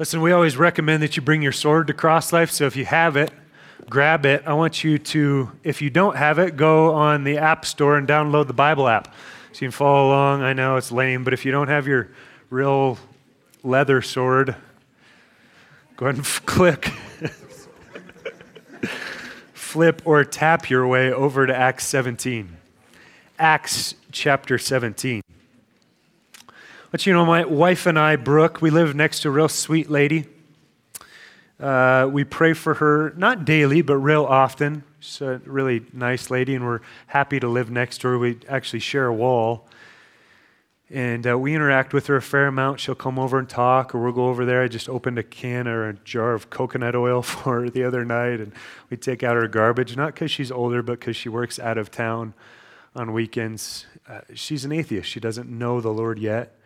Listen, we always recommend that you bring your sword to Cross Life. So if you have it, grab it. I want you to, if you don't have it, go on the App Store and download the Bible app. So you can follow along. I know it's lame, but if you don't have your real leather sword, go ahead and f- click, flip, or tap your way over to Acts 17. Acts chapter 17. But you know, my wife and I, Brooke, we live next to a real sweet lady. Uh, we pray for her, not daily, but real often. She's a really nice lady, and we're happy to live next to her. We actually share a wall. And uh, we interact with her a fair amount. She'll come over and talk, or we'll go over there. I just opened a can or a jar of coconut oil for her the other night, and we take out her garbage, not because she's older, but because she works out of town on weekends. Uh, she's an atheist. She doesn't know the Lord yet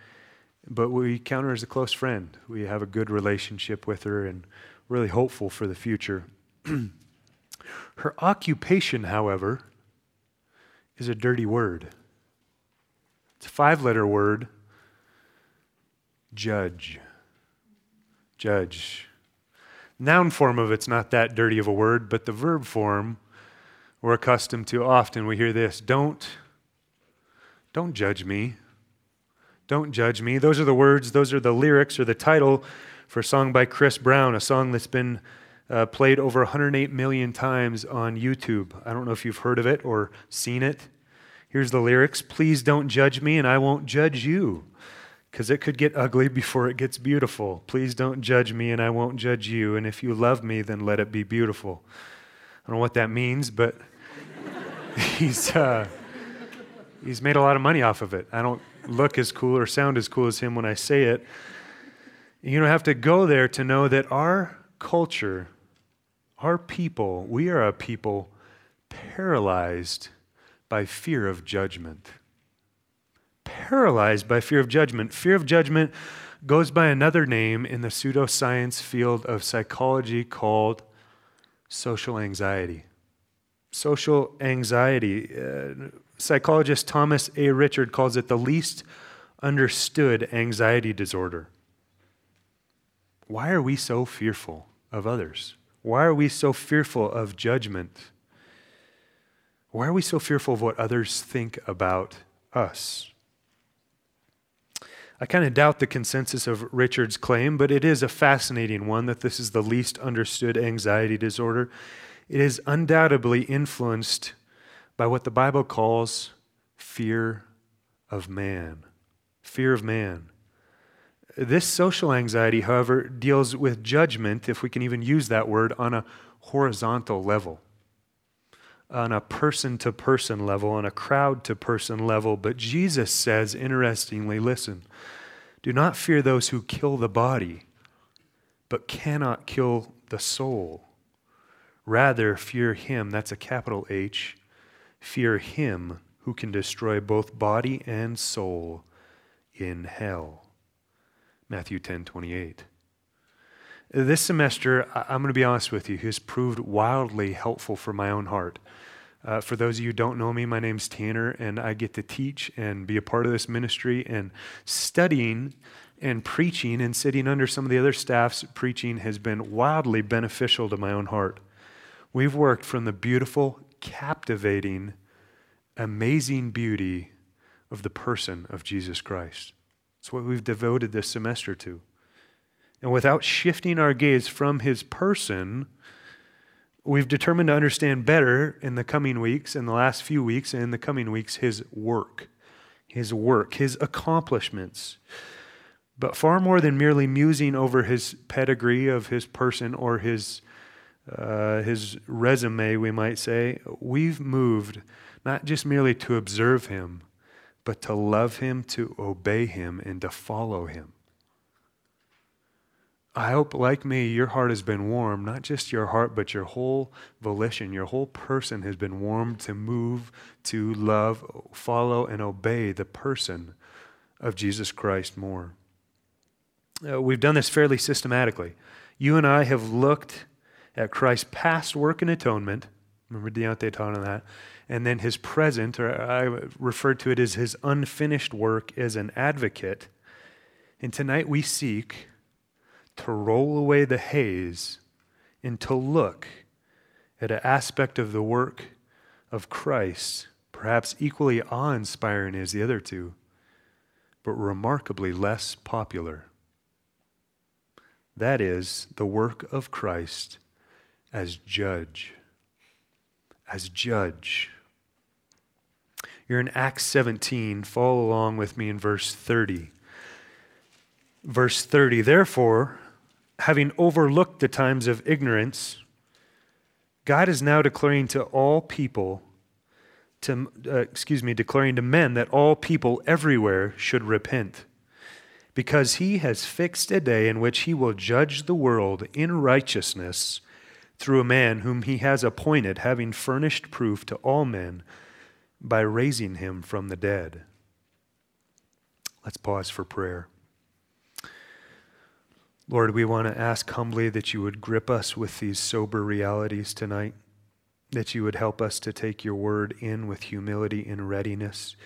but we count her as a close friend. We have a good relationship with her and really hopeful for the future. her occupation, however, is a dirty word. It's a five letter word judge. Judge. Noun form of it's not that dirty of a word, but the verb form we're accustomed to often. We hear this don't, don't judge me. Don't judge me. Those are the words, those are the lyrics or the title for a song by Chris Brown, a song that's been uh, played over 108 million times on YouTube. I don't know if you've heard of it or seen it. Here's the lyrics Please don't judge me, and I won't judge you, because it could get ugly before it gets beautiful. Please don't judge me, and I won't judge you. And if you love me, then let it be beautiful. I don't know what that means, but he's, uh, he's made a lot of money off of it. I don't look as cool or sound as cool as him when I say it. You don't have to go there to know that our culture, our people, we are a people paralyzed by fear of judgment. Paralyzed by fear of judgment. Fear of judgment goes by another name in the pseudoscience field of psychology called social anxiety. Social anxiety. Uh, Psychologist Thomas A. Richard calls it the least understood anxiety disorder. Why are we so fearful of others? Why are we so fearful of judgment? Why are we so fearful of what others think about us? I kind of doubt the consensus of Richard's claim, but it is a fascinating one that this is the least understood anxiety disorder. It is undoubtedly influenced by what the Bible calls fear of man. Fear of man. This social anxiety, however, deals with judgment, if we can even use that word, on a horizontal level, on a person to person level, on a crowd to person level. But Jesus says, interestingly, listen, do not fear those who kill the body, but cannot kill the soul. Rather, fear him, that's a capital H, Fear him who can destroy both body and soul in hell. Matthew 10 28. This semester, I'm going to be honest with you, has proved wildly helpful for my own heart. Uh, for those of you who don't know me, my name's Tanner, and I get to teach and be a part of this ministry. And studying and preaching and sitting under some of the other staff's preaching has been wildly beneficial to my own heart. We've worked from the beautiful captivating, amazing beauty of the person of Jesus Christ. It's what we've devoted this semester to. And without shifting our gaze from his person, we've determined to understand better in the coming weeks, in the last few weeks, and in the coming weeks, his work, his work, his accomplishments. But far more than merely musing over his pedigree of his person or his uh, his resume, we might say, we've moved not just merely to observe him, but to love him, to obey him, and to follow him. I hope, like me, your heart has been warmed, not just your heart, but your whole volition, your whole person has been warmed to move, to love, follow, and obey the person of Jesus Christ more. Uh, we've done this fairly systematically. You and I have looked at Christ's past work and atonement. Remember Deontay taught on that. And then his present, or I referred to it as his unfinished work as an advocate. And tonight we seek to roll away the haze and to look at an aspect of the work of Christ, perhaps equally awe inspiring as the other two, but remarkably less popular. That is the work of Christ as judge. As judge. You're in Acts 17. Follow along with me in verse 30. Verse 30 Therefore, having overlooked the times of ignorance, God is now declaring to all people, to, uh, excuse me, declaring to men that all people everywhere should repent, because he has fixed a day in which he will judge the world in righteousness through a man whom he has appointed, having furnished proof to all men by raising him from the dead. Let's pause for prayer. Lord, we want to ask humbly that you would grip us with these sober realities tonight, that you would help us to take your word in with humility and readiness,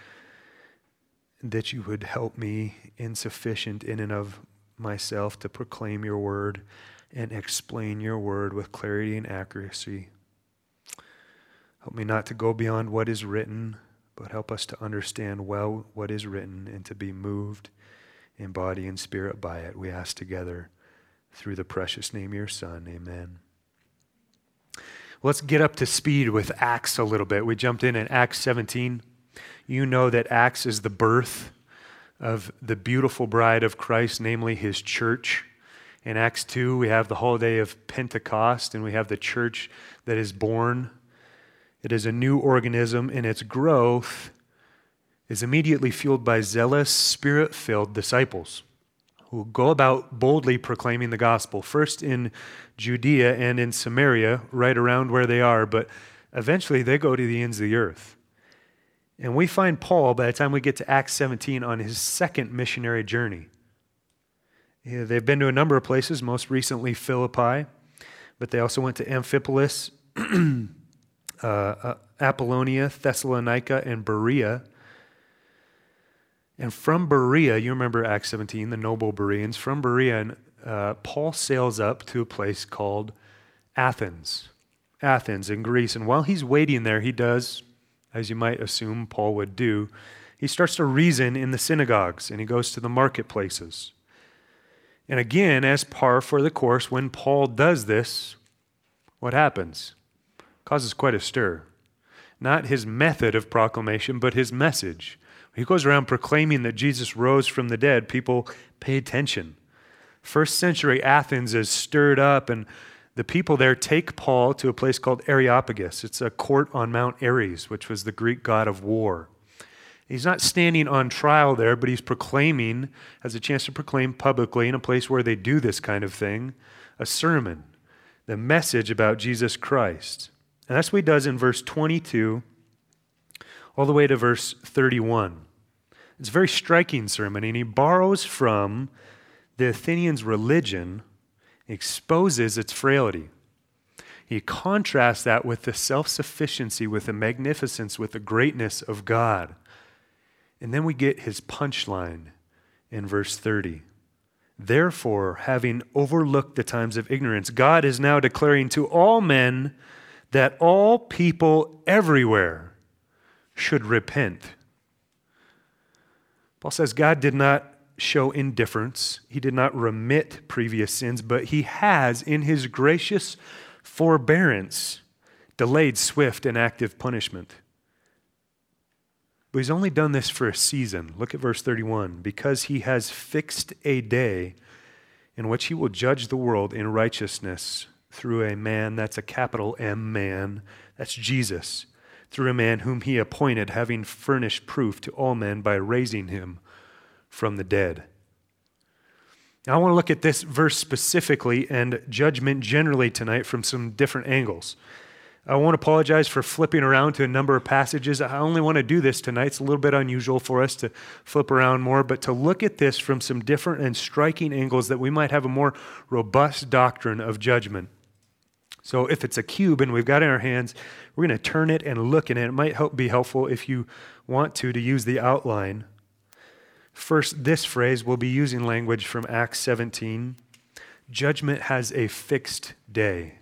that you would help me, insufficient in and of myself, to proclaim your word and explain your word with clarity and accuracy. Help me not to go beyond what is written, but help us to understand well what is written and to be moved in body and spirit by it. We ask together through the precious name of your Son. Amen. Let's get up to speed with Acts a little bit. We jumped in at Acts 17. You know that Acts is the birth of the beautiful bride of Christ, namely his church. In Acts 2, we have the holiday of Pentecost, and we have the church that is born. It is a new organism, and its growth is immediately fueled by zealous, spirit filled disciples who go about boldly proclaiming the gospel, first in Judea and in Samaria, right around where they are, but eventually they go to the ends of the earth. And we find Paul, by the time we get to Acts 17, on his second missionary journey. Yeah, they've been to a number of places, most recently Philippi, but they also went to Amphipolis, uh, uh, Apollonia, Thessalonica, and Berea. And from Berea, you remember Acts 17, the noble Bereans, from Berea, uh, Paul sails up to a place called Athens. Athens in Greece. And while he's waiting there, he does, as you might assume Paul would do, he starts to reason in the synagogues and he goes to the marketplaces. And again, as par for the course, when Paul does this, what happens? Causes quite a stir. Not his method of proclamation, but his message. He goes around proclaiming that Jesus rose from the dead. People pay attention. First century Athens is stirred up, and the people there take Paul to a place called Areopagus. It's a court on Mount Ares, which was the Greek god of war. He's not standing on trial there, but he's proclaiming, has a chance to proclaim publicly in a place where they do this kind of thing, a sermon, the message about Jesus Christ. And that's what he does in verse 22 all the way to verse 31. It's a very striking sermon, and he borrows from the Athenians' religion, exposes its frailty. He contrasts that with the self sufficiency, with the magnificence, with the greatness of God. And then we get his punchline in verse 30. Therefore, having overlooked the times of ignorance, God is now declaring to all men that all people everywhere should repent. Paul says God did not show indifference, He did not remit previous sins, but He has, in His gracious forbearance, delayed swift and active punishment. But He's only done this for a season. Look at verse 31 because He has fixed a day in which He will judge the world in righteousness through a man, that's a capital M man, that's Jesus through a man whom he appointed, having furnished proof to all men by raising him from the dead. Now, I want to look at this verse specifically and judgment generally tonight from some different angles. I won't apologize for flipping around to a number of passages. I only want to do this tonight. It's a little bit unusual for us to flip around more, but to look at this from some different and striking angles that we might have a more robust doctrine of judgment. So if it's a cube and we've got it in our hands, we're going to turn it and look at it. It might help be helpful if you want to to use the outline. First, this phrase, we'll be using language from Acts 17 judgment has a fixed day.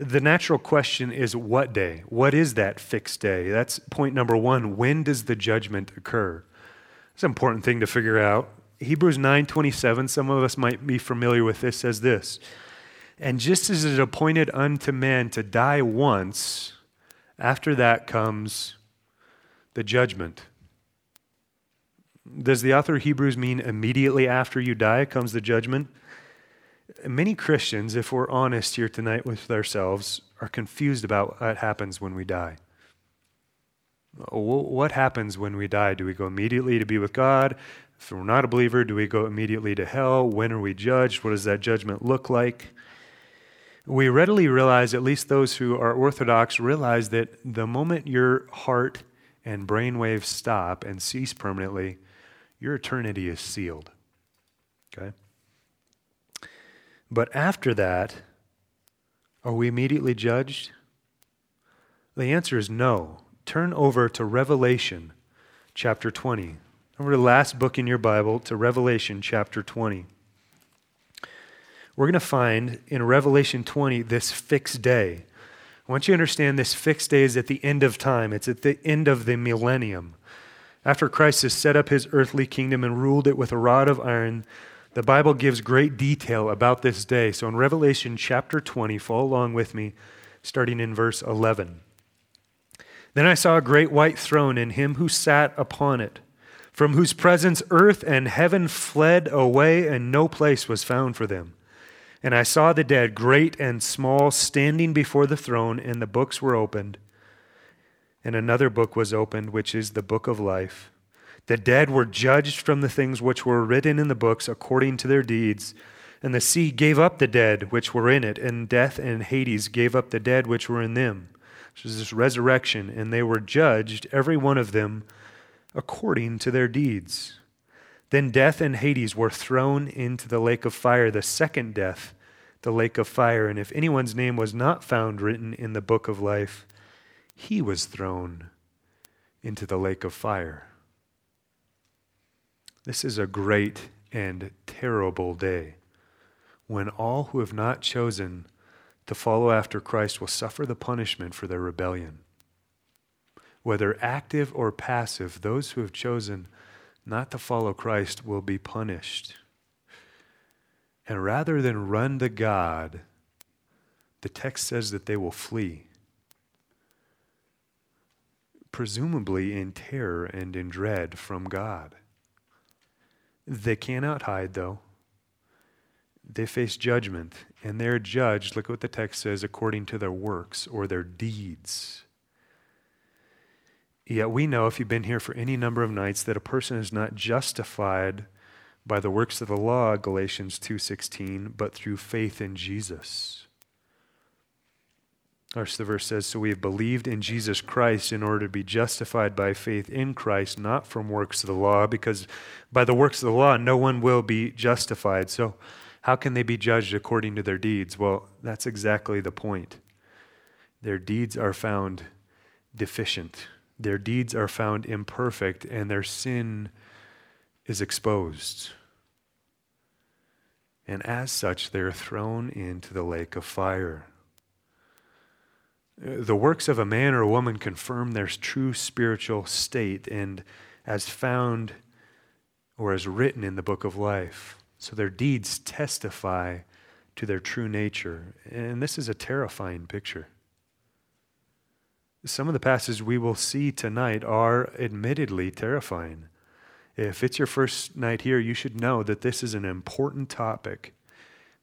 The natural question is what day? What is that fixed day? That's point number one. When does the judgment occur? It's an important thing to figure out. Hebrews 9:27, some of us might be familiar with this, says this. And just as it appointed unto man to die once, after that comes the judgment. Does the author of Hebrews mean immediately after you die comes the judgment? Many Christians, if we're honest here tonight with ourselves, are confused about what happens when we die. What happens when we die? Do we go immediately to be with God? If we're not a believer, do we go immediately to hell? When are we judged? What does that judgment look like? We readily realize, at least those who are Orthodox, realize that the moment your heart and brain waves stop and cease permanently, your eternity is sealed. Okay? But after that, are we immediately judged? The answer is no. Turn over to Revelation chapter 20. Over to the last book in your Bible to Revelation chapter 20. We're going to find in Revelation 20 this fixed day. I want you to understand this fixed day is at the end of time, it's at the end of the millennium. After Christ has set up his earthly kingdom and ruled it with a rod of iron, the Bible gives great detail about this day. So in Revelation chapter 20, follow along with me, starting in verse 11. Then I saw a great white throne and him who sat upon it, from whose presence earth and heaven fled away, and no place was found for them. And I saw the dead, great and small, standing before the throne, and the books were opened. And another book was opened, which is the book of life. The dead were judged from the things which were written in the books according to their deeds. And the sea gave up the dead which were in it, and death and Hades gave up the dead which were in them. Which is this resurrection, and they were judged, every one of them, according to their deeds. Then death and Hades were thrown into the lake of fire, the second death, the lake of fire. And if anyone's name was not found written in the book of life, he was thrown into the lake of fire. This is a great and terrible day when all who have not chosen to follow after Christ will suffer the punishment for their rebellion. Whether active or passive, those who have chosen not to follow Christ will be punished. And rather than run to God, the text says that they will flee, presumably in terror and in dread from God. They cannot hide, though. They face judgment, and they're judged, look at what the text says, according to their works or their deeds. Yet we know, if you've been here for any number of nights, that a person is not justified by the works of the law, Galatians 2:16, but through faith in Jesus. The verse says, So we have believed in Jesus Christ in order to be justified by faith in Christ, not from works of the law, because by the works of the law no one will be justified. So how can they be judged according to their deeds? Well, that's exactly the point. Their deeds are found deficient, their deeds are found imperfect, and their sin is exposed. And as such, they're thrown into the lake of fire. The works of a man or a woman confirm their true spiritual state and as found or as written in the book of life. So their deeds testify to their true nature. And this is a terrifying picture. Some of the passages we will see tonight are admittedly terrifying. If it's your first night here, you should know that this is an important topic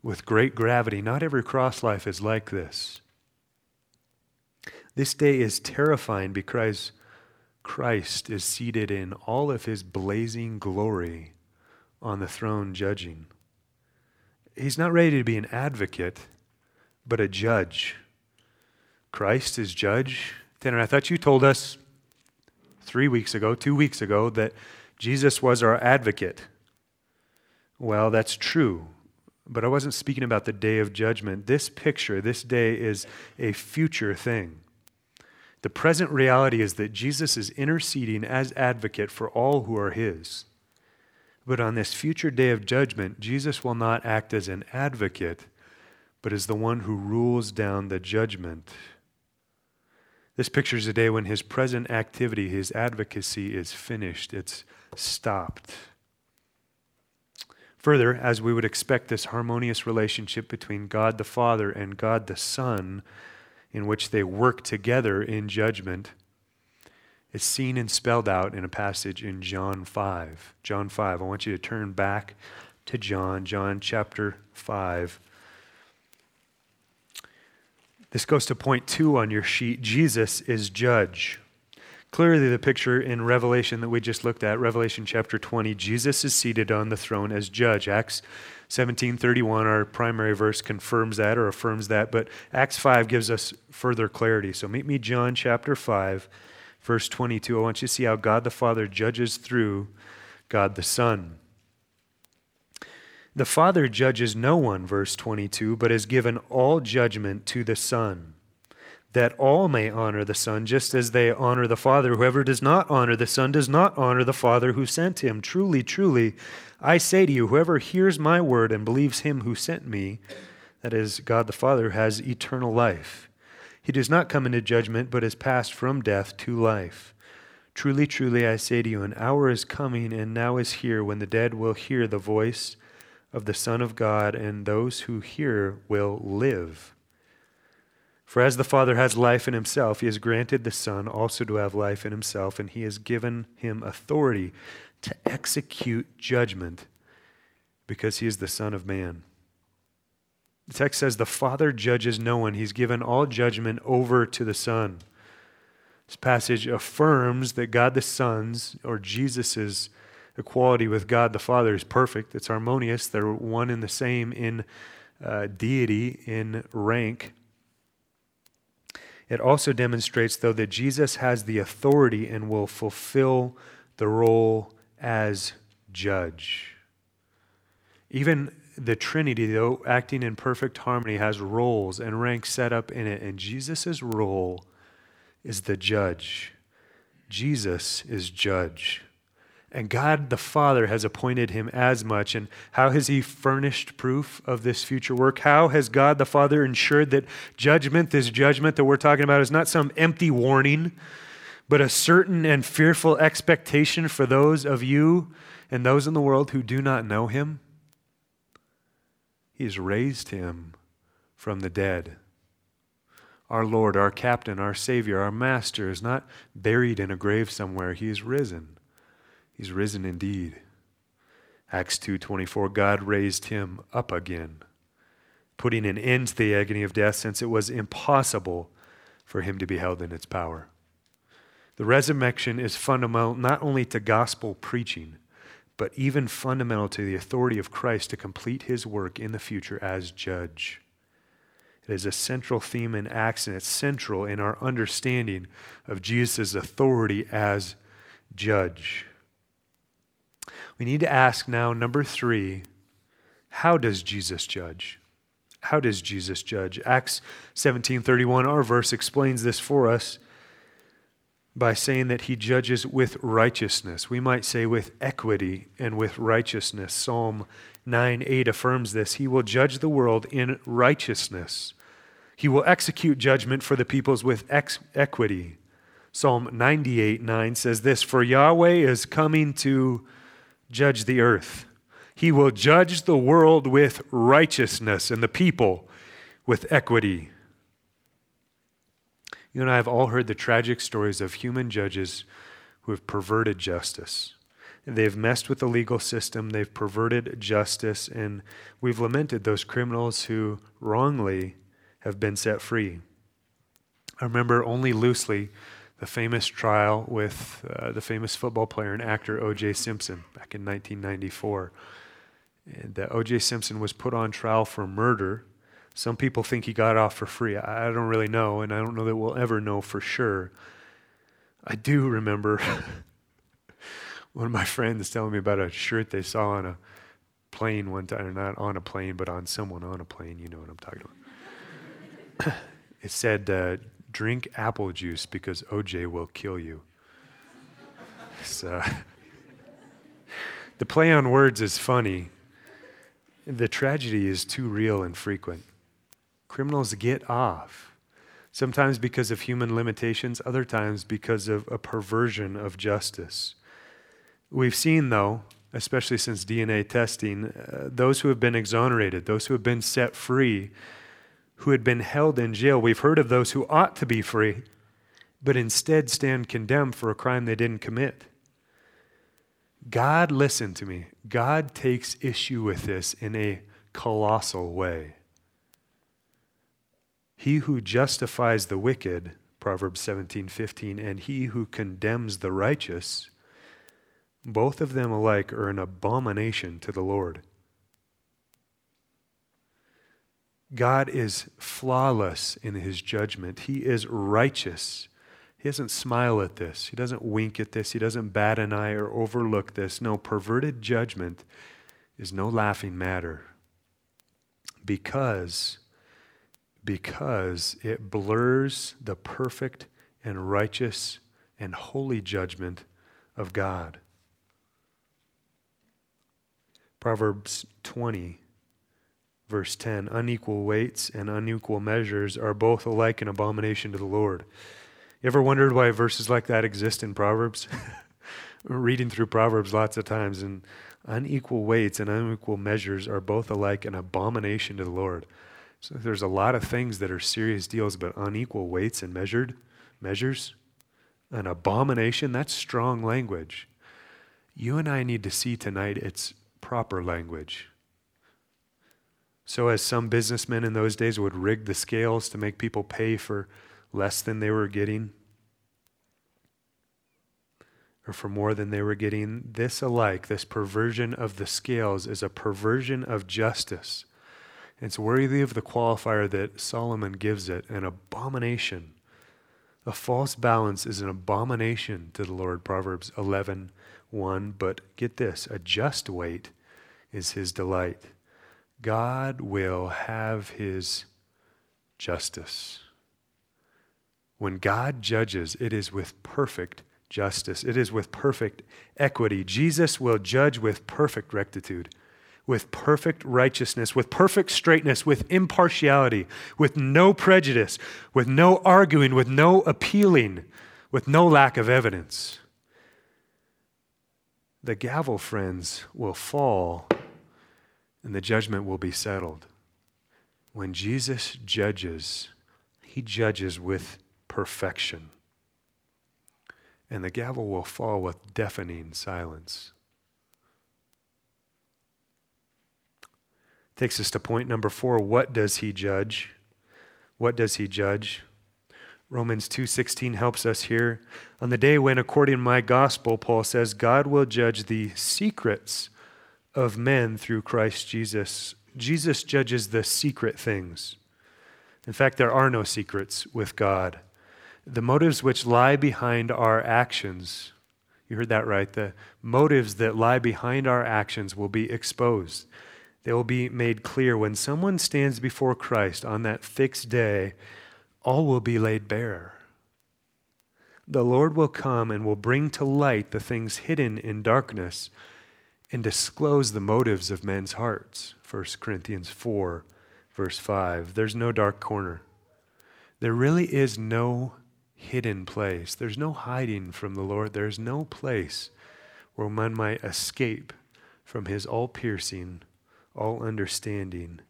with great gravity. Not every cross life is like this. This day is terrifying because Christ is seated in all of his blazing glory on the throne judging. He's not ready to be an advocate, but a judge. Christ is judge. Tanner, I thought you told us three weeks ago, two weeks ago, that Jesus was our advocate. Well, that's true. But I wasn't speaking about the day of judgment. This picture, this day, is a future thing. The present reality is that Jesus is interceding as advocate for all who are his. But on this future day of judgment, Jesus will not act as an advocate, but as the one who rules down the judgment. This pictures a day when his present activity, his advocacy, is finished, it's stopped. Further, as we would expect this harmonious relationship between God the Father and God the Son, in which they work together in judgment, is seen and spelled out in a passage in John 5. John 5. I want you to turn back to John, John chapter 5. This goes to point two on your sheet. Jesus is judge. Clearly, the picture in Revelation that we just looked at, Revelation chapter 20, Jesus is seated on the throne as judge. Acts 17:31, our primary verse, confirms that or affirms that, but Acts 5 gives us further clarity. So meet me, John chapter 5, verse 22. I want you to see how God the Father judges through God the Son. The Father judges no one, verse 22, but has given all judgment to the Son that all may honor the Son just as they honor the Father. Whoever does not honor the Son does not honor the Father who sent him. Truly, truly, I say to you, whoever hears my word and believes him who sent me, that is, God the Father, has eternal life. He does not come into judgment, but is passed from death to life. Truly, truly, I say to you, an hour is coming and now is here when the dead will hear the voice of the Son of God, and those who hear will live. For as the Father has life in himself, he has granted the Son also to have life in himself, and he has given him authority to execute judgment because he is the Son of Man. The text says the Father judges no one, he's given all judgment over to the Son. This passage affirms that God the Son's, or Jesus' equality with God the Father, is perfect. It's harmonious. They're one and the same in uh, deity, in rank. It also demonstrates, though, that Jesus has the authority and will fulfill the role as judge. Even the Trinity, though acting in perfect harmony, has roles and ranks set up in it, and Jesus' role is the judge. Jesus is judge. And God the Father has appointed him as much. And how has he furnished proof of this future work? How has God the Father ensured that judgment, this judgment that we're talking about, is not some empty warning, but a certain and fearful expectation for those of you and those in the world who do not know him? He has raised him from the dead. Our Lord, our captain, our Savior, our Master is not buried in a grave somewhere. He is risen. He's risen indeed. Acts 2:24 God raised him up again, putting an end to the agony of death since it was impossible for him to be held in its power. The resurrection is fundamental not only to gospel preaching, but even fundamental to the authority of Christ to complete his work in the future as judge. It is a central theme in Acts, and it's central in our understanding of Jesus' authority as judge. We need to ask now, number three, how does Jesus judge? How does Jesus judge? Acts 17:31, our verse explains this for us by saying that he judges with righteousness. We might say with equity and with righteousness. Psalm 9 8 affirms this. He will judge the world in righteousness. He will execute judgment for the peoples with ex- equity. Psalm 98 9 says this For Yahweh is coming to judge the earth. He will judge the world with righteousness and the people with equity. You and I have all heard the tragic stories of human judges who have perverted justice. They've messed with the legal system, they've perverted justice, and we've lamented those criminals who wrongly have been set free. I remember only loosely the famous trial with uh, the famous football player and actor O.J. Simpson back in 1994. And uh, O.J. Simpson was put on trial for murder. Some people think he got off for free. I, I don't really know, and I don't know that we'll ever know for sure. I do remember one of my friends telling me about a shirt they saw on a plane one time, or not on a plane, but on someone on a plane. You know what I'm talking about. it said, uh, drink apple juice because OJ will kill you. So, the play on words is funny. The tragedy is too real and frequent. Criminals get off, sometimes because of human limitations, other times because of a perversion of justice. We've seen, though, especially since DNA testing, uh, those who have been exonerated, those who have been set free, who had been held in jail. We've heard of those who ought to be free, but instead stand condemned for a crime they didn't commit. God, listen to me, God takes issue with this in a colossal way. He who justifies the wicked, Proverbs 17:15, and he who condemns the righteous, both of them alike are an abomination to the Lord. God is flawless in his judgment. He is righteous. He doesn't smile at this. He doesn't wink at this. He doesn't bat an eye or overlook this. No, perverted judgment is no laughing matter because because it blurs the perfect and righteous and holy judgment of God. Proverbs 20 verse 10 unequal weights and unequal measures are both alike an abomination to the Lord. You ever wondered why verses like that exist in Proverbs? Reading through Proverbs lots of times, and unequal weights and unequal measures are both alike an abomination to the Lord. So there's a lot of things that are serious deals, but unequal weights and measured measures, an abomination, that's strong language. You and I need to see tonight it's proper language. So, as some businessmen in those days would rig the scales to make people pay for less than they were getting, or for more than they were getting, this alike, this perversion of the scales, is a perversion of justice. It's worthy of the qualifier that Solomon gives it an abomination. A false balance is an abomination to the Lord, Proverbs 11 1. But get this a just weight is his delight. God will have his justice. When God judges, it is with perfect justice, it is with perfect equity. Jesus will judge with perfect rectitude, with perfect righteousness, with perfect straightness, with impartiality, with no prejudice, with no arguing, with no appealing, with no lack of evidence. The gavel, friends, will fall and the judgment will be settled. When Jesus judges, he judges with perfection. And the gavel will fall with deafening silence. Takes us to point number four. What does he judge? What does he judge? Romans 2:16 helps us here. On the day when according to my gospel Paul says God will judge the secrets of men through Christ Jesus. Jesus judges the secret things. In fact, there are no secrets with God. The motives which lie behind our actions, you heard that right, the motives that lie behind our actions will be exposed. They will be made clear when someone stands before Christ on that fixed day, all will be laid bare. The Lord will come and will bring to light the things hidden in darkness and disclose the motives of men's hearts. 1 Corinthians 4, verse 5. There's no dark corner. There really is no hidden place. There's no hiding from the Lord. There's no place where one might escape from his all piercing, all understanding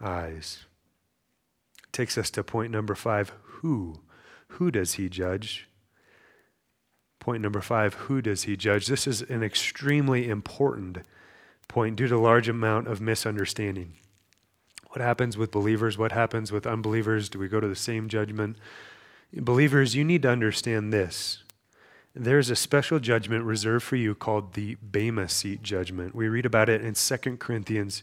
eyes. Takes us to point number five who? Who does he judge? Point number five who does he judge? This is an extremely important point due to large amount of misunderstanding. What happens with believers? What happens with unbelievers? Do we go to the same judgment? Believers, you need to understand this. There's a special judgment reserved for you called the Bema seat judgment. We read about it in 2 Corinthians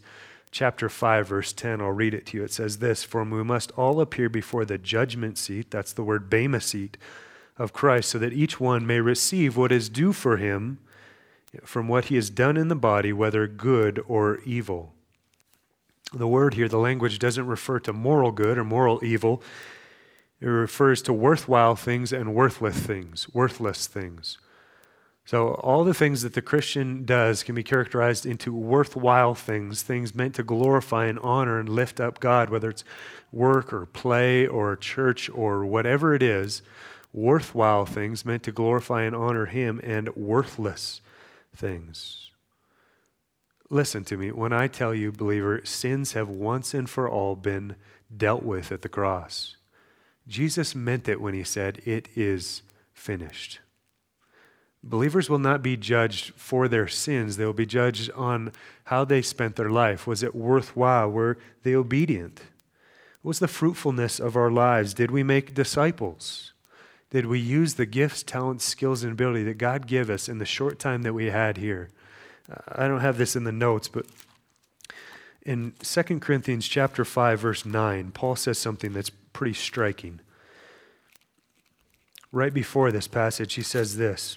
chapter 5 verse 10. I'll read it to you. It says this, "For we must all appear before the judgment seat, that's the word Bema seat of Christ, so that each one may receive what is due for him from what he has done in the body, whether good or evil. The word here, the language, doesn't refer to moral good or moral evil. It refers to worthwhile things and worthless things, worthless things. So, all the things that the Christian does can be characterized into worthwhile things, things meant to glorify and honor and lift up God, whether it's work or play or church or whatever it is. Worthwhile things meant to glorify and honor Him, and worthless things. Listen to me. When I tell you, believer, sins have once and for all been dealt with at the cross. Jesus meant it when He said, It is finished. Believers will not be judged for their sins. They will be judged on how they spent their life. Was it worthwhile? Were they obedient? What was the fruitfulness of our lives? Did we make disciples? Did we use the gifts, talents, skills, and ability that God gave us in the short time that we had here? Uh, I don't have this in the notes, but in 2 Corinthians chapter 5 verse 9, Paul says something that's pretty striking. Right before this passage, he says this.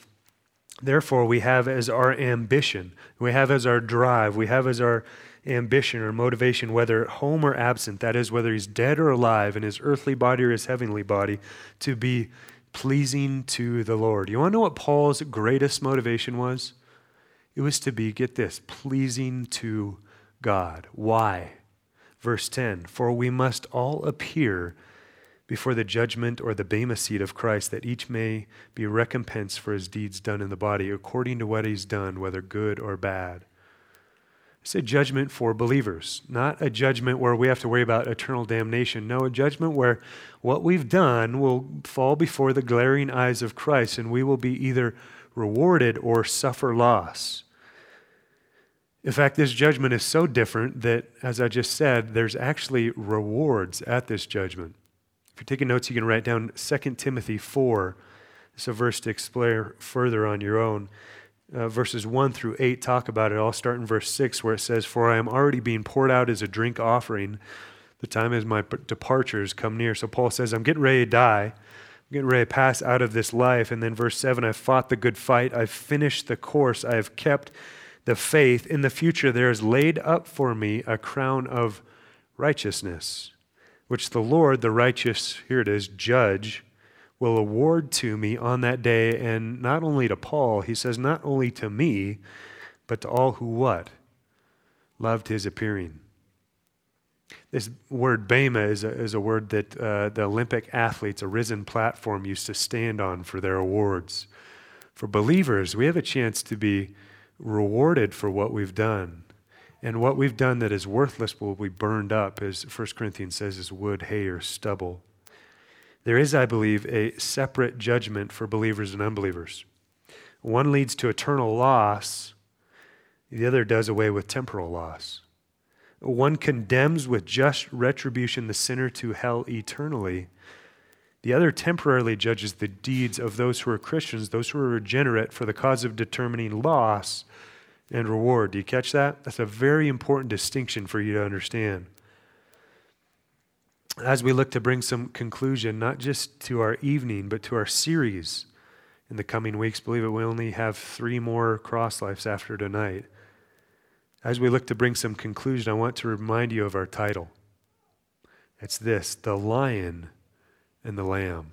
Therefore, we have as our ambition, we have as our drive, we have as our ambition or motivation, whether at home or absent, that is, whether he's dead or alive in his earthly body or his heavenly body, to be pleasing to the Lord. You want to know what Paul's greatest motivation was? It was to be, get this, pleasing to God. Why? Verse 10 For we must all appear before the judgment or the bema seat of Christ, that each may be recompensed for his deeds done in the body, according to what he's done, whether good or bad. It's a judgment for believers, not a judgment where we have to worry about eternal damnation. No, a judgment where what we've done will fall before the glaring eyes of Christ, and we will be either rewarded or suffer loss. In fact, this judgment is so different that, as I just said, there's actually rewards at this judgment. If you're taking notes, you can write down 2 Timothy 4. It's a verse to explore further on your own. Uh, verses 1 through 8 talk about it. I'll start in verse 6 where it says, For I am already being poured out as a drink offering. The time of my departure has come near. So Paul says, I'm getting ready to die. I'm getting ready to pass out of this life. And then verse 7 I've fought the good fight. I've finished the course. I have kept the faith. In the future, there is laid up for me a crown of righteousness which the Lord, the righteous, here it is, judge, will award to me on that day, and not only to Paul, he says, not only to me, but to all who what? Loved his appearing. This word bema is a, is a word that uh, the Olympic athletes, a risen platform, used to stand on for their awards. For believers, we have a chance to be rewarded for what we've done. And what we've done that is worthless will be burned up, as 1 Corinthians says, is wood, hay, or stubble. There is, I believe, a separate judgment for believers and unbelievers. One leads to eternal loss, the other does away with temporal loss. One condemns with just retribution the sinner to hell eternally. The other temporarily judges the deeds of those who are Christians, those who are regenerate, for the cause of determining loss and reward. Do you catch that? That's a very important distinction for you to understand. As we look to bring some conclusion, not just to our evening, but to our series in the coming weeks, believe it, we only have three more cross lives after tonight. As we look to bring some conclusion, I want to remind you of our title. It's this The Lion and the Lamb.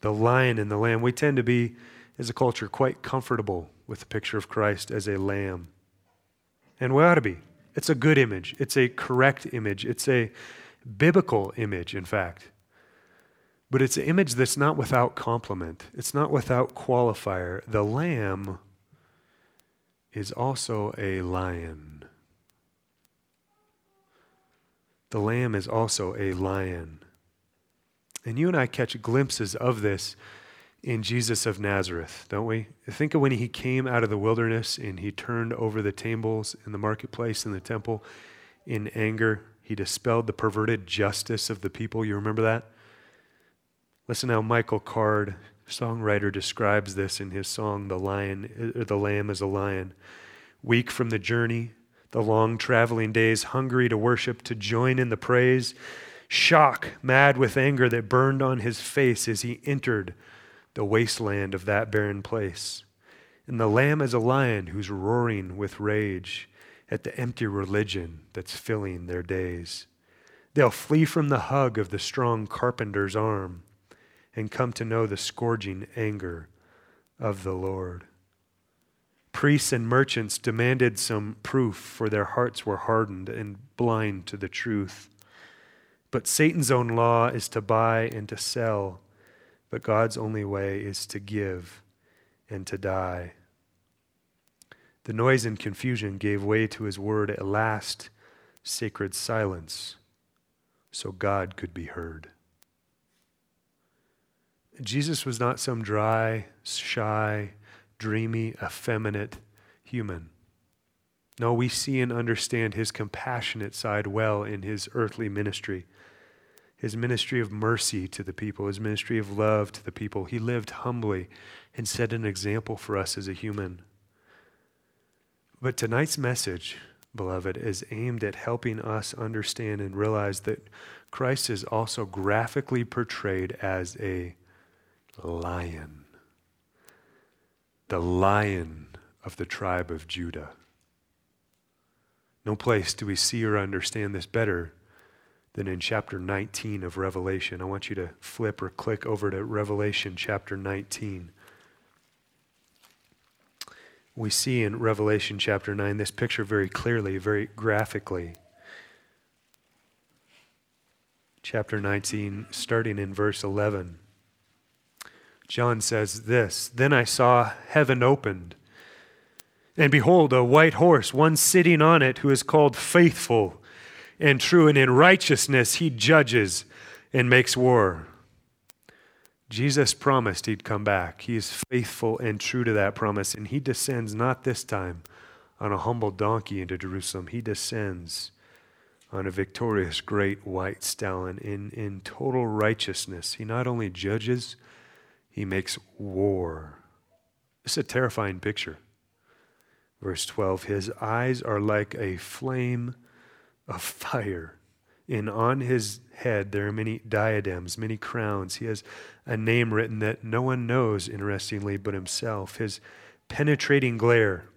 The Lion and the Lamb. We tend to be, as a culture, quite comfortable with the picture of Christ as a lamb. And we ought to be. It's a good image, it's a correct image, it's a biblical image, in fact. But it's an image that's not without complement, it's not without qualifier. The lamb is also a lion. The lamb is also a lion. And you and I catch glimpses of this in Jesus of Nazareth, don't we? Think of when he came out of the wilderness and he turned over the tables in the marketplace in the temple in anger. He dispelled the perverted justice of the people. You remember that? Listen how Michael Card, songwriter, describes this in his song, The Lion, uh, The Lamb is a Lion. Weak from the journey, the long traveling days, hungry to worship, to join in the praise, shock, mad with anger that burned on his face as he entered the wasteland of that barren place. And the lamb is a lion who's roaring with rage at the empty religion that's filling their days. They'll flee from the hug of the strong carpenter's arm and come to know the scourging anger of the Lord. Priests and merchants demanded some proof, for their hearts were hardened and blind to the truth. But Satan's own law is to buy and to sell, but God's only way is to give and to die. The noise and confusion gave way to his word at last, sacred silence, so God could be heard. Jesus was not some dry, shy, dreamy, effeminate human. No, we see and understand his compassionate side well in his earthly ministry. His ministry of mercy to the people, his ministry of love to the people. He lived humbly and set an example for us as a human. But tonight's message, beloved, is aimed at helping us understand and realize that Christ is also graphically portrayed as a lion the lion of the tribe of Judah. No place do we see or understand this better than in chapter 19 of Revelation. I want you to flip or click over to Revelation chapter 19. We see in Revelation chapter 9 this picture very clearly, very graphically. Chapter 19, starting in verse 11. John says this Then I saw heaven opened, and behold, a white horse, one sitting on it who is called faithful and true, and in righteousness he judges and makes war. Jesus promised he'd come back. He is faithful and true to that promise, and he descends not this time on a humble donkey into Jerusalem. He descends on a victorious great white stallion in, in total righteousness. He not only judges, he makes war. It's a terrifying picture. Verse 12 His eyes are like a flame of fire, and on his head there are many diadems, many crowns. He has a name written that no one knows, interestingly, but himself. His penetrating glare.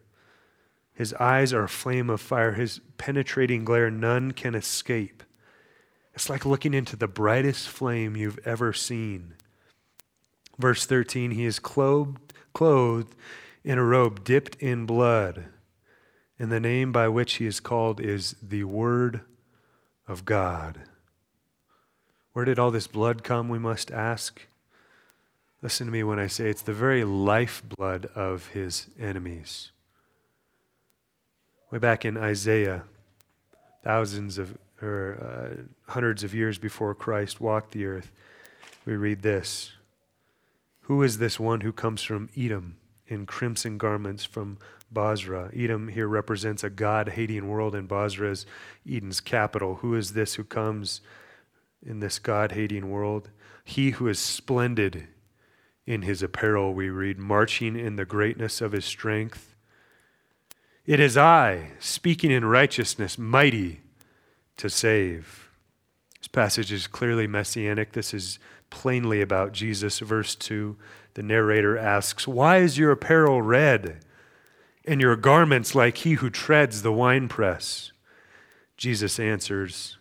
His eyes are a flame of fire. His penetrating glare, none can escape. It's like looking into the brightest flame you've ever seen. Verse 13, he is clothed, clothed in a robe dipped in blood, and the name by which he is called is the Word of God. Where did all this blood come, we must ask? Listen to me when I say it's the very lifeblood of his enemies. Way back in Isaiah, thousands of, or uh, hundreds of years before Christ walked the earth, we read this who is this one who comes from Edom in crimson garments from Bozrah? Edom here represents a God hating world, and Bozrah is Edom's capital. Who is this who comes in this God hating world? He who is splendid in his apparel, we read, marching in the greatness of his strength. It is I, speaking in righteousness, mighty to save. This passage is clearly messianic. This is plainly about Jesus. Verse 2, the narrator asks, Why is your apparel red and your garments like he who treads the winepress? Jesus answers,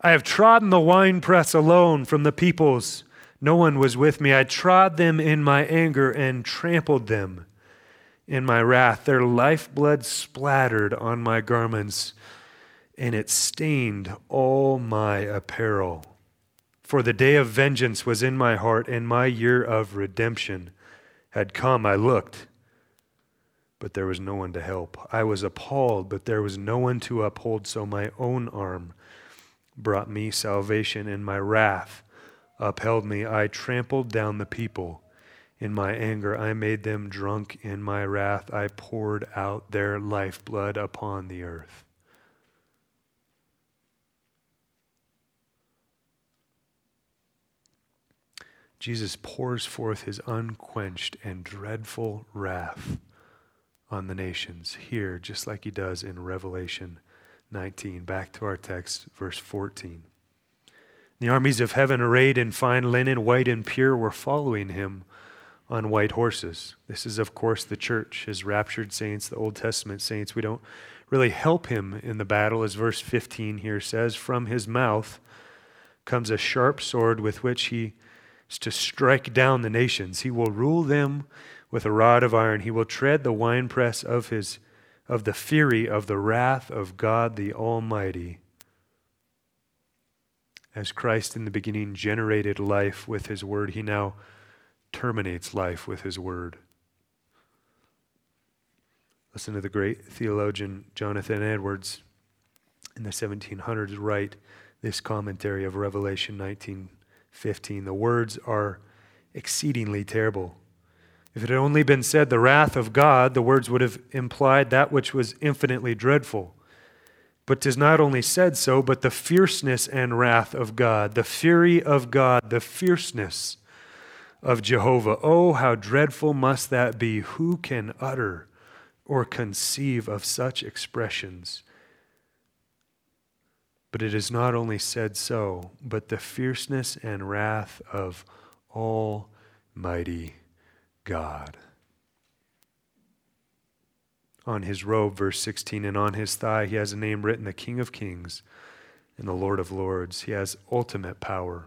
I have trodden the winepress alone from the peoples. No one was with me. I trod them in my anger and trampled them in my wrath. Their lifeblood splattered on my garments, and it stained all my apparel. For the day of vengeance was in my heart, and my year of redemption had come. I looked, but there was no one to help. I was appalled, but there was no one to uphold. So my own arm brought me salvation, and my wrath upheld me. I trampled down the people. In my anger, I made them drunk. In my wrath, I poured out their lifeblood upon the earth. Jesus pours forth his unquenched and dreadful wrath on the nations here, just like he does in Revelation 19. Back to our text, verse 14. The armies of heaven, arrayed in fine linen, white and pure, were following him on white horses. This is, of course, the church, his raptured saints, the Old Testament saints. We don't really help him in the battle, as verse 15 here says. From his mouth comes a sharp sword with which he is to strike down the nations. He will rule them with a rod of iron. He will tread the winepress of his of the fury of the wrath of God the Almighty. As Christ in the beginning generated life with his word, he now terminates life with his word. Listen to the great theologian Jonathan Edwards in the 1700s write this commentary of Revelation 19:15. The words are exceedingly terrible. If it had only been said the wrath of God, the words would have implied that which was infinitely dreadful. But 'tis not only said so, but the fierceness and wrath of God, the fury of God, the fierceness of Jehovah. Oh, how dreadful must that be! Who can utter or conceive of such expressions? But it is not only said so, but the fierceness and wrath of Almighty God. On his robe, verse 16, and on his thigh, he has a name written the King of Kings and the Lord of Lords. He has ultimate power,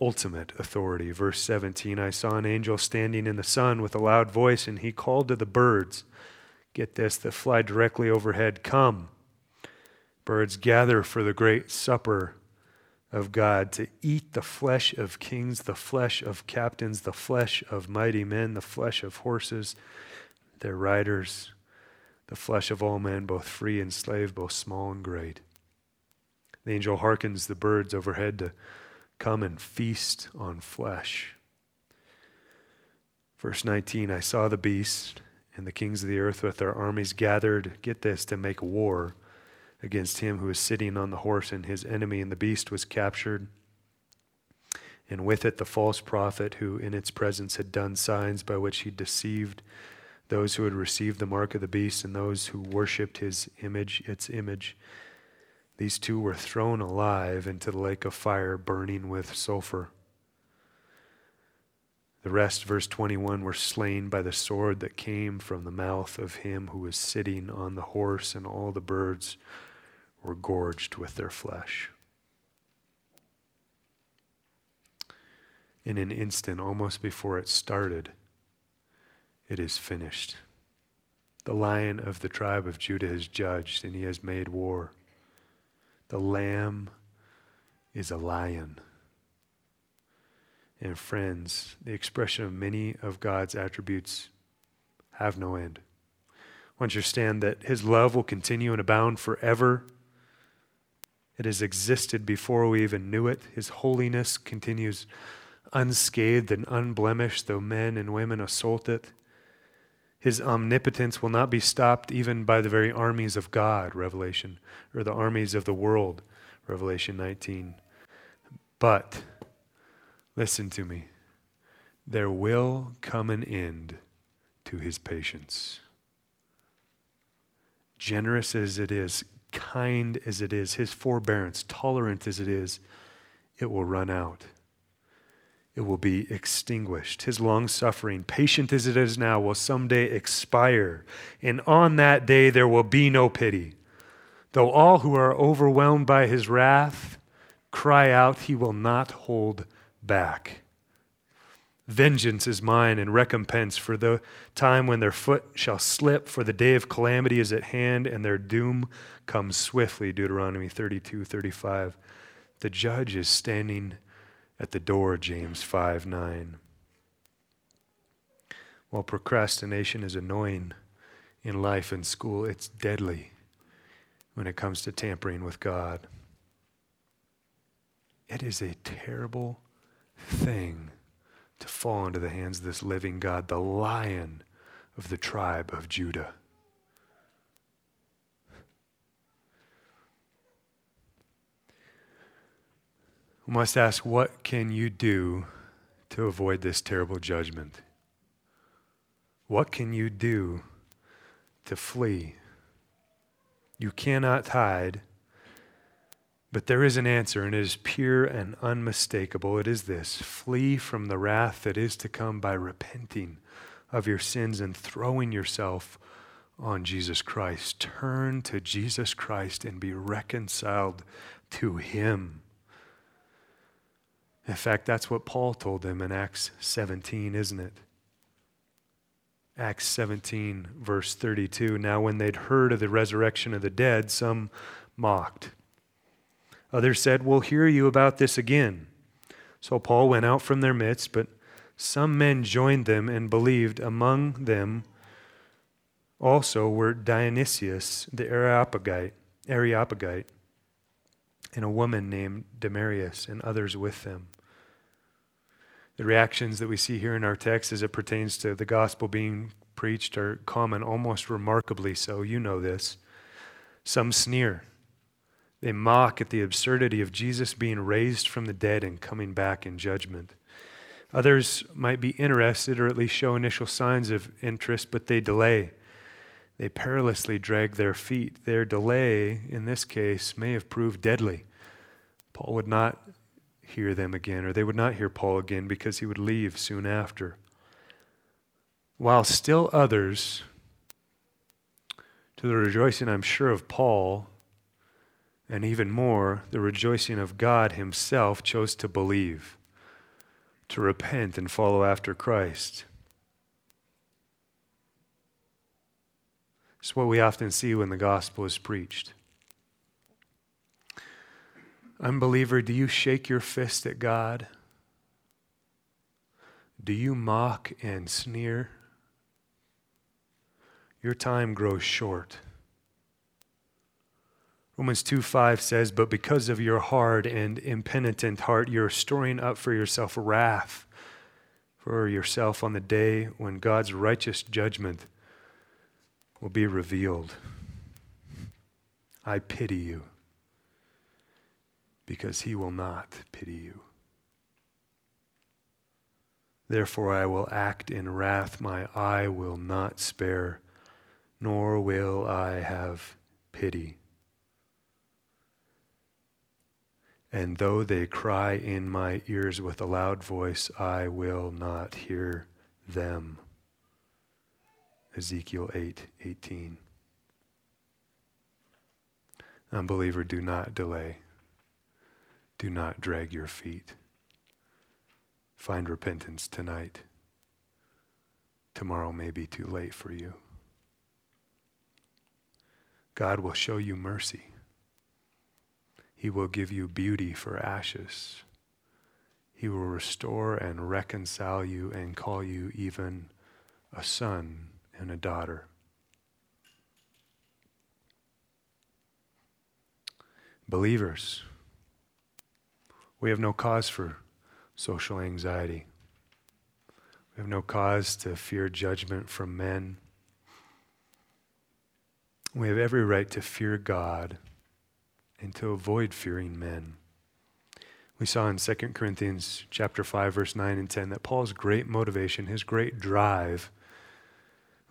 ultimate authority. Verse 17, I saw an angel standing in the sun with a loud voice, and he called to the birds, get this, that fly directly overhead, Come, birds, gather for the great supper of God, to eat the flesh of kings, the flesh of captains, the flesh of mighty men, the flesh of horses, their riders, the flesh of all men, both free and slave, both small and great. The angel hearkens the birds overhead to come and feast on flesh. Verse 19 I saw the beast and the kings of the earth with their armies gathered, get this, to make war against him who was sitting on the horse and his enemy, and the beast was captured. And with it, the false prophet who in its presence had done signs by which he deceived those who had received the mark of the beast and those who worshipped his image, its image. These two were thrown alive into the lake of fire, burning with sulfur. The rest, verse 21, were slain by the sword that came from the mouth of him who was sitting on the horse, and all the birds were gorged with their flesh. In an instant, almost before it started, it is finished. The lion of the tribe of Judah has judged, and he has made war. The lamb is a lion. And friends, the expression of many of God's attributes have no end. Understand that his love will continue and abound forever it has existed before we even knew it. His holiness continues unscathed and unblemished, though men and women assault it. His omnipotence will not be stopped even by the very armies of God, Revelation, or the armies of the world, Revelation 19. But, listen to me, there will come an end to his patience. Generous as it is, kind as it is, his forbearance, tolerant as it is, it will run out. It will be extinguished. His long suffering, patient as it is now, will someday expire. And on that day there will be no pity. Though all who are overwhelmed by his wrath cry out, he will not hold back. Vengeance is mine and recompense for the time when their foot shall slip, for the day of calamity is at hand and their doom comes swiftly. Deuteronomy 32 35. The judge is standing at the door, James 5 9. While procrastination is annoying in life and school, it's deadly when it comes to tampering with God. It is a terrible thing to fall into the hands of this living God, the lion of the tribe of Judah. We must ask, what can you do to avoid this terrible judgment? What can you do to flee? You cannot hide but there is an answer, and it is pure and unmistakable. It is this flee from the wrath that is to come by repenting of your sins and throwing yourself on Jesus Christ. Turn to Jesus Christ and be reconciled to Him. In fact, that's what Paul told them in Acts 17, isn't it? Acts 17, verse 32. Now, when they'd heard of the resurrection of the dead, some mocked. Others said, We'll hear you about this again. So Paul went out from their midst, but some men joined them and believed. Among them also were Dionysius the Areopagite, Areopagite and a woman named Damaris, and others with them. The reactions that we see here in our text as it pertains to the gospel being preached are common, almost remarkably so. You know this. Some sneer. They mock at the absurdity of Jesus being raised from the dead and coming back in judgment. Others might be interested or at least show initial signs of interest, but they delay. They perilously drag their feet. Their delay, in this case, may have proved deadly. Paul would not hear them again, or they would not hear Paul again because he would leave soon after. While still others, to the rejoicing, I'm sure, of Paul, and even more, the rejoicing of God Himself, chose to believe, to repent and follow after Christ. It's what we often see when the gospel is preached. Unbeliever, do you shake your fist at God? Do you mock and sneer? Your time grows short. Romans 2 5 says, But because of your hard and impenitent heart, you're storing up for yourself wrath for yourself on the day when God's righteous judgment will be revealed. I pity you because he will not pity you. Therefore, I will act in wrath, my eye will not spare, nor will I have pity. And though they cry in my ears with a loud voice, I will not hear them. Ezekiel 8 18. Unbeliever, do not delay. Do not drag your feet. Find repentance tonight. Tomorrow may be too late for you. God will show you mercy. He will give you beauty for ashes. He will restore and reconcile you and call you even a son and a daughter. Believers, we have no cause for social anxiety. We have no cause to fear judgment from men. We have every right to fear God and to avoid fearing men. We saw in 2 Corinthians chapter 5 verse 9 and 10 that Paul's great motivation, his great drive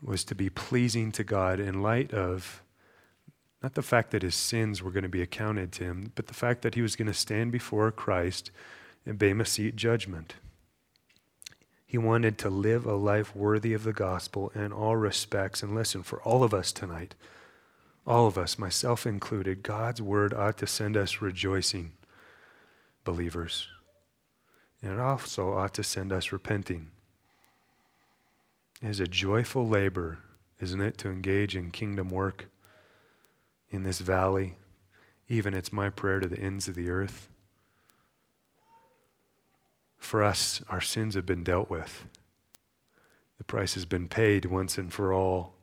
was to be pleasing to God in light of not the fact that his sins were going to be accounted to him, but the fact that he was going to stand before Christ and Bema seat judgment. He wanted to live a life worthy of the gospel in all respects. And listen, for all of us tonight, all of us, myself included, God's word ought to send us rejoicing, believers. And it also ought to send us repenting. It is a joyful labor, isn't it, to engage in kingdom work in this valley. Even it's my prayer to the ends of the earth. For us, our sins have been dealt with. The price has been paid once and for all,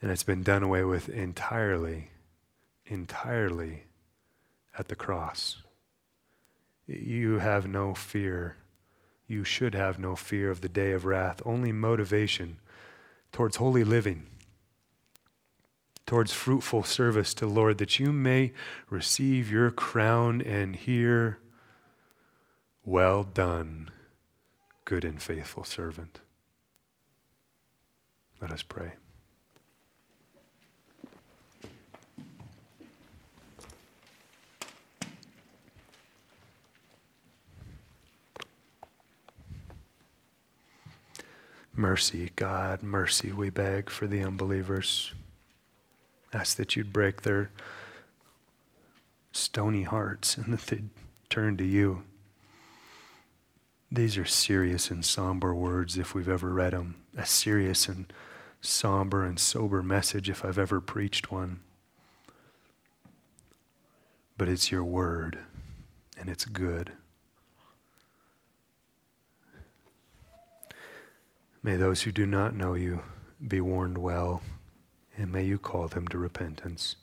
and it's been done away with entirely, entirely at the cross. You have no fear. You should have no fear of the day of wrath, only motivation towards holy living towards fruitful service to Lord, that you may receive your crown and hear, Well done, good and faithful servant. Let us pray. Mercy, God, mercy, we beg for the unbelievers. Ask that you'd break their stony hearts and that they'd turn to you. These are serious and somber words if we've ever read them, a serious and somber and sober message if I've ever preached one. But it's your word, and it's good. May those who do not know you be warned well, and may you call them to repentance.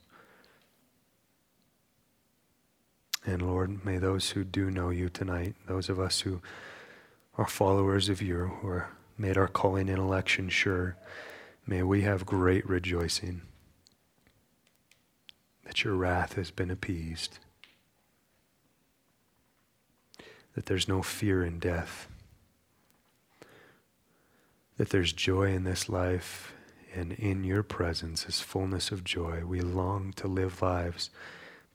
And Lord, may those who do know you tonight, those of us who are followers of you, who are made our calling and election sure, may we have great rejoicing that your wrath has been appeased, that there's no fear in death, that there's joy in this life, and in your presence is fullness of joy. We long to live lives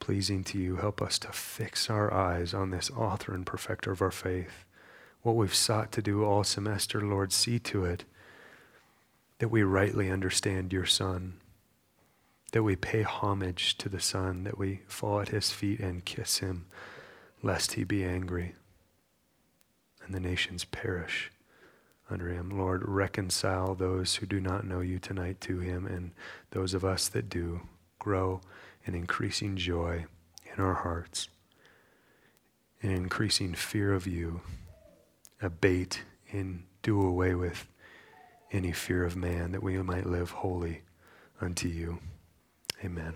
pleasing to you. Help us to fix our eyes on this author and perfecter of our faith. What we've sought to do all semester, Lord, see to it that we rightly understand your Son, that we pay homage to the Son, that we fall at his feet and kiss him, lest he be angry and the nations perish under him. Lord, reconcile those who do not know you tonight to him, and those of us that do grow in increasing joy in our hearts, an increasing fear of you, abate and do away with any fear of man, that we might live holy unto you. Amen.